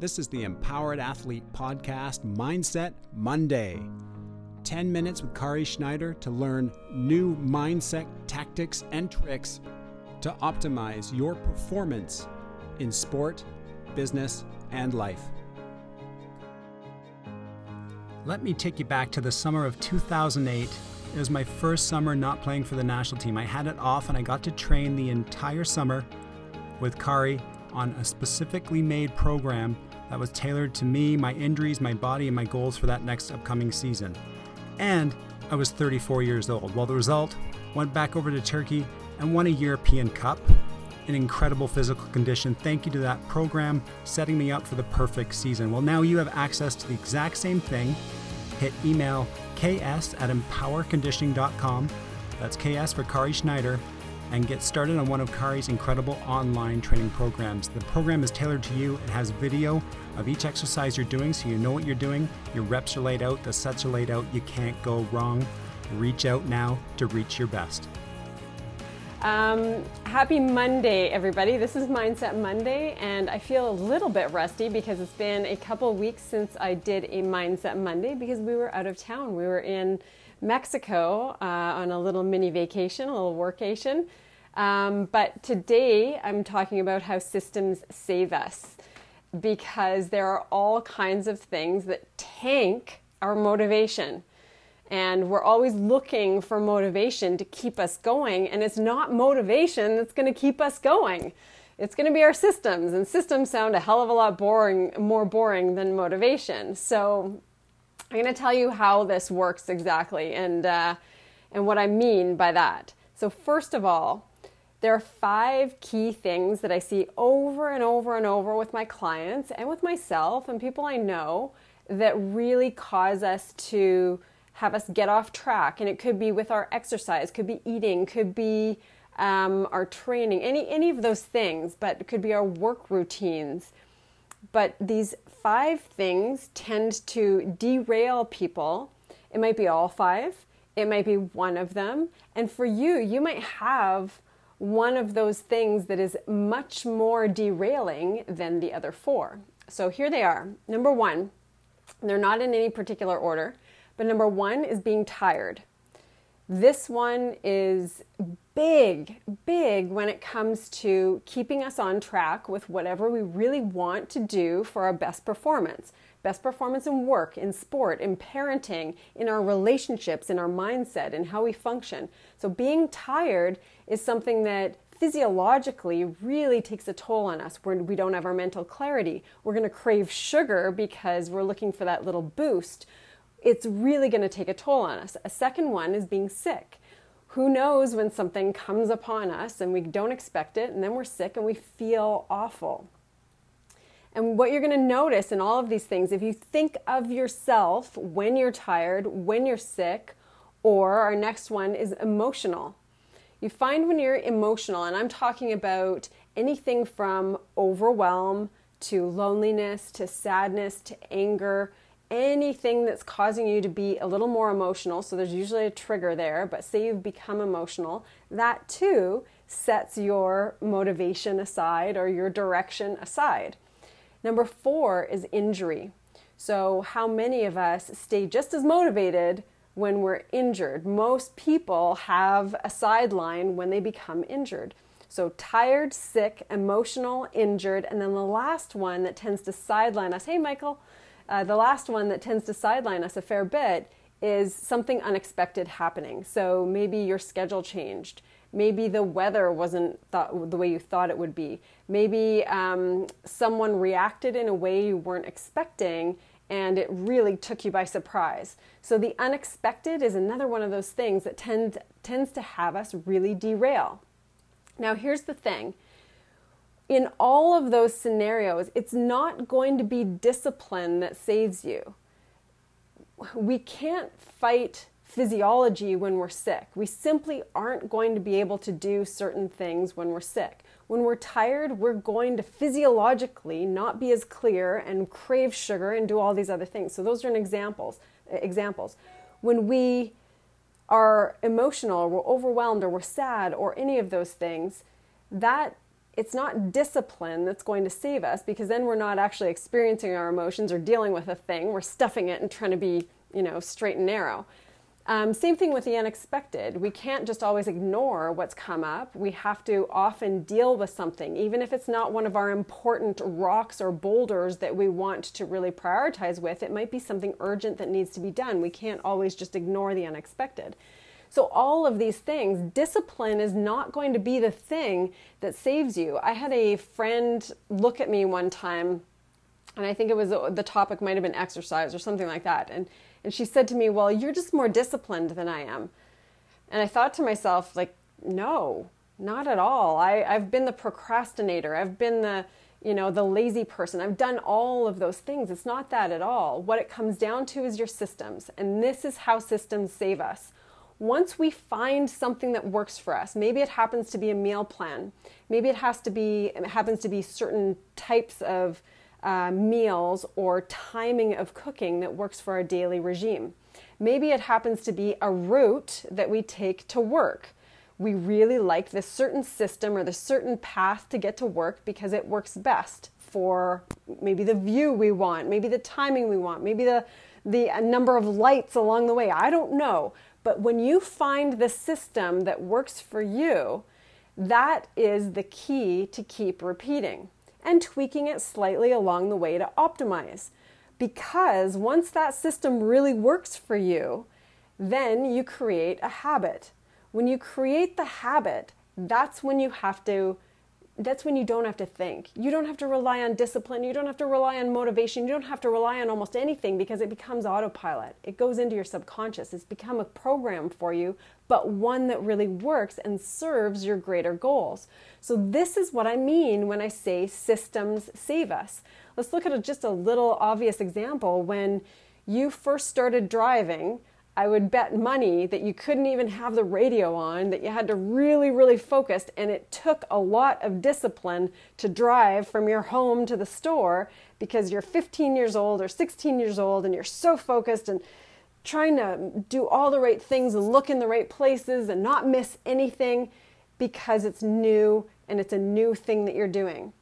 This is the Empowered Athlete Podcast Mindset Monday. 10 minutes with Kari Schneider to learn new mindset tactics and tricks to optimize your performance in sport, business, and life. Let me take you back to the summer of 2008. It was my first summer not playing for the national team. I had it off and I got to train the entire summer with Kari on a specifically made program that was tailored to me, my injuries, my body, and my goals for that next upcoming season. And I was 34 years old. Well, the result went back over to Turkey and won a European Cup in incredible physical condition. Thank you to that program setting me up for the perfect season. Well, now you have access to the exact same thing. Hit email ks at empowerconditioning.com. That's ks for Kari Schneider and get started on one of Kari's incredible online training programs. The program is tailored to you. It has video of each exercise you're doing so you know what you're doing. Your reps are laid out, the sets are laid out. You can't go wrong. Reach out now to reach your best. Um, happy Monday, everybody. This is Mindset Monday, and I feel a little bit rusty because it's been a couple weeks since I did a Mindset Monday because we were out of town. We were in Mexico uh, on a little mini vacation, a little workation. Um, but today I'm talking about how systems save us because there are all kinds of things that tank our motivation. And we're always looking for motivation to keep us going. And it's not motivation that's going to keep us going. It's going to be our systems. And systems sound a hell of a lot boring, more boring than motivation. So I'm going to tell you how this works exactly and, uh, and what I mean by that. So, first of all, there are five key things that I see over and over and over with my clients and with myself and people I know that really cause us to have us get off track. And it could be with our exercise, could be eating, could be um, our training, any, any of those things, but it could be our work routines. But these five things tend to derail people. It might be all five, it might be one of them. And for you, you might have one of those things that is much more derailing than the other four. So here they are. Number one, they're not in any particular order, but number one is being tired. This one is big, big when it comes to keeping us on track with whatever we really want to do for our best performance. Best performance in work, in sport, in parenting, in our relationships, in our mindset, in how we function. So, being tired is something that physiologically really takes a toll on us where we don't have our mental clarity. We're going to crave sugar because we're looking for that little boost it's really going to take a toll on us. A second one is being sick. Who knows when something comes upon us and we don't expect it, and then we're sick and we feel awful. And what you're going to notice in all of these things, if you think of yourself when you're tired, when you're sick, or our next one is emotional. You find when you're emotional, and I'm talking about anything from overwhelm to loneliness to sadness to anger anything that's causing you to be a little more emotional, so there's usually a trigger there, but say you've become emotional, that too sets your motivation aside or your direction aside. Number four is injury. So, how many of us stay just as motivated when we're injured? Most people have a sideline when they become injured. So, tired, sick, emotional, injured, and then the last one that tends to sideline us hey, Michael, uh, the last one that tends to sideline us a fair bit is something unexpected happening. So maybe your schedule changed. Maybe the weather wasn't thought, the way you thought it would be. Maybe um, someone reacted in a way you weren't expecting and it really took you by surprise. So the unexpected is another one of those things that tend, tends to have us really derail. Now, here's the thing in all of those scenarios, it's not going to be discipline that saves you. We can't fight physiology when we're sick. We simply aren't going to be able to do certain things when we're sick. When we're tired, we're going to physiologically not be as clear and crave sugar and do all these other things. So those are examples. Examples. When we are emotional or we're overwhelmed or we're sad or any of those things, that it's not discipline that's going to save us because then we're not actually experiencing our emotions or dealing with a thing. We're stuffing it and trying to be, you know, straight and narrow. Um, same thing with the unexpected. We can't just always ignore what's come up. We have to often deal with something, even if it's not one of our important rocks or boulders that we want to really prioritize with. It might be something urgent that needs to be done. We can't always just ignore the unexpected. So, all of these things, discipline is not going to be the thing that saves you. I had a friend look at me one time, and I think it was uh, the topic might have been exercise or something like that. And and she said to me, Well, you're just more disciplined than I am. And I thought to myself, like, no, not at all. I, I've been the procrastinator. I've been the, you know, the lazy person. I've done all of those things. It's not that at all. What it comes down to is your systems. And this is how systems save us. Once we find something that works for us, maybe it happens to be a meal plan. Maybe it has to be, it happens to be certain types of uh, meals or timing of cooking that works for our daily regime. Maybe it happens to be a route that we take to work. We really like this certain system or the certain path to get to work because it works best for maybe the view we want, maybe the timing we want, maybe the the number of lights along the way. I don't know. But when you find the system that works for you, that is the key to keep repeating and tweaking it slightly along the way to optimize. Because once that system really works for you, then you create a habit. When you create the habit, that's when you have to that's when you don't have to think. You don't have to rely on discipline. You don't have to rely on motivation. You don't have to rely on almost anything because it becomes autopilot. It goes into your subconscious. It's become a program for you, but one that really works and serves your greater goals. So, this is what I mean when I say systems save us. Let's look at just a little obvious example. When you first started driving, I would bet money that you couldn't even have the radio on, that you had to really, really focus, and it took a lot of discipline to drive from your home to the store because you're 15 years old or 16 years old and you're so focused and trying to do all the right things and look in the right places and not miss anything because it's new and it's a new thing that you're doing.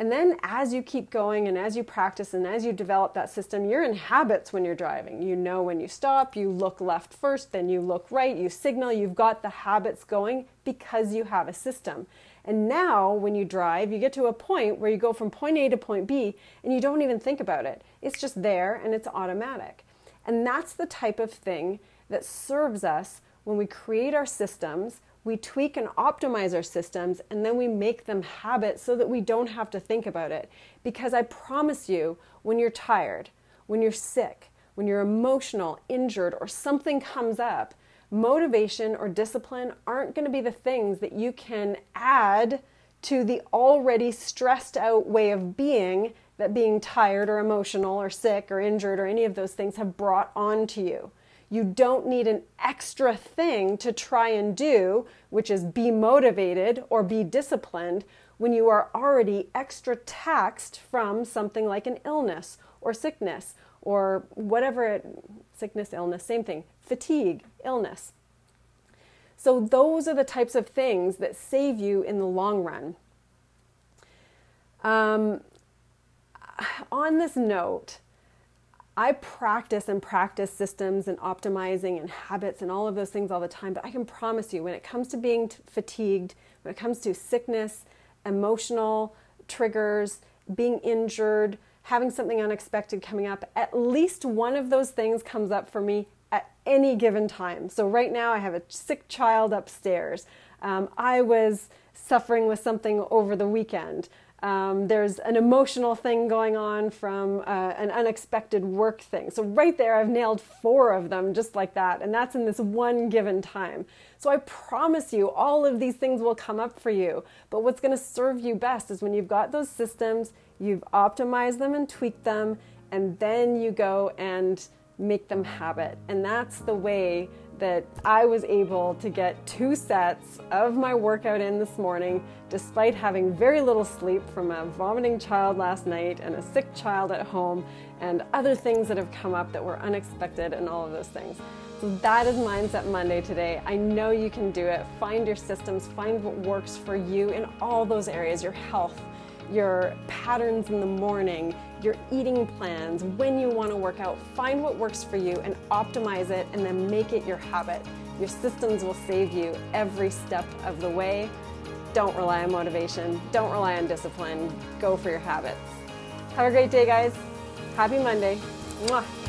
And then as you keep going and as you practice and as you develop that system, you're in habits when you're driving. You know when you stop, you look left first, then you look right, you signal, you've got the habits going because you have a system. And now when you drive, you get to a point where you go from point A to point B and you don't even think about it. It's just there and it's automatic. And that's the type of thing that serves us when we create our systems we tweak and optimize our systems and then we make them habits so that we don't have to think about it. Because I promise you, when you're tired, when you're sick, when you're emotional, injured, or something comes up, motivation or discipline aren't going to be the things that you can add to the already stressed out way of being that being tired or emotional or sick or injured or any of those things have brought on to you. You don't need an extra thing to try and do, which is be motivated or be disciplined, when you are already extra taxed from something like an illness or sickness or whatever it, sickness, illness, same thing, fatigue, illness. So, those are the types of things that save you in the long run. Um, on this note, I practice and practice systems and optimizing and habits and all of those things all the time, but I can promise you when it comes to being t- fatigued, when it comes to sickness, emotional triggers, being injured, having something unexpected coming up, at least one of those things comes up for me at any given time. So, right now, I have a sick child upstairs. Um, I was suffering with something over the weekend. Um, there's an emotional thing going on from uh, an unexpected work thing. So, right there, I've nailed four of them just like that. And that's in this one given time. So, I promise you, all of these things will come up for you. But what's going to serve you best is when you've got those systems, you've optimized them and tweaked them, and then you go and make them habit. And that's the way that I was able to get two sets of my workout in this morning despite having very little sleep from a vomiting child last night and a sick child at home and other things that have come up that were unexpected and all of those things. So that is Mindset Monday today. I know you can do it. Find your systems, find what works for you in all those areas your health, your patterns in the morning, your eating plans, when you want to work out. Find what works for you and optimize it and then make it your habit. Your systems will save you every step of the way. Don't rely on motivation, don't rely on discipline. Go for your habits. Have a great day, guys. Happy Monday. Mwah.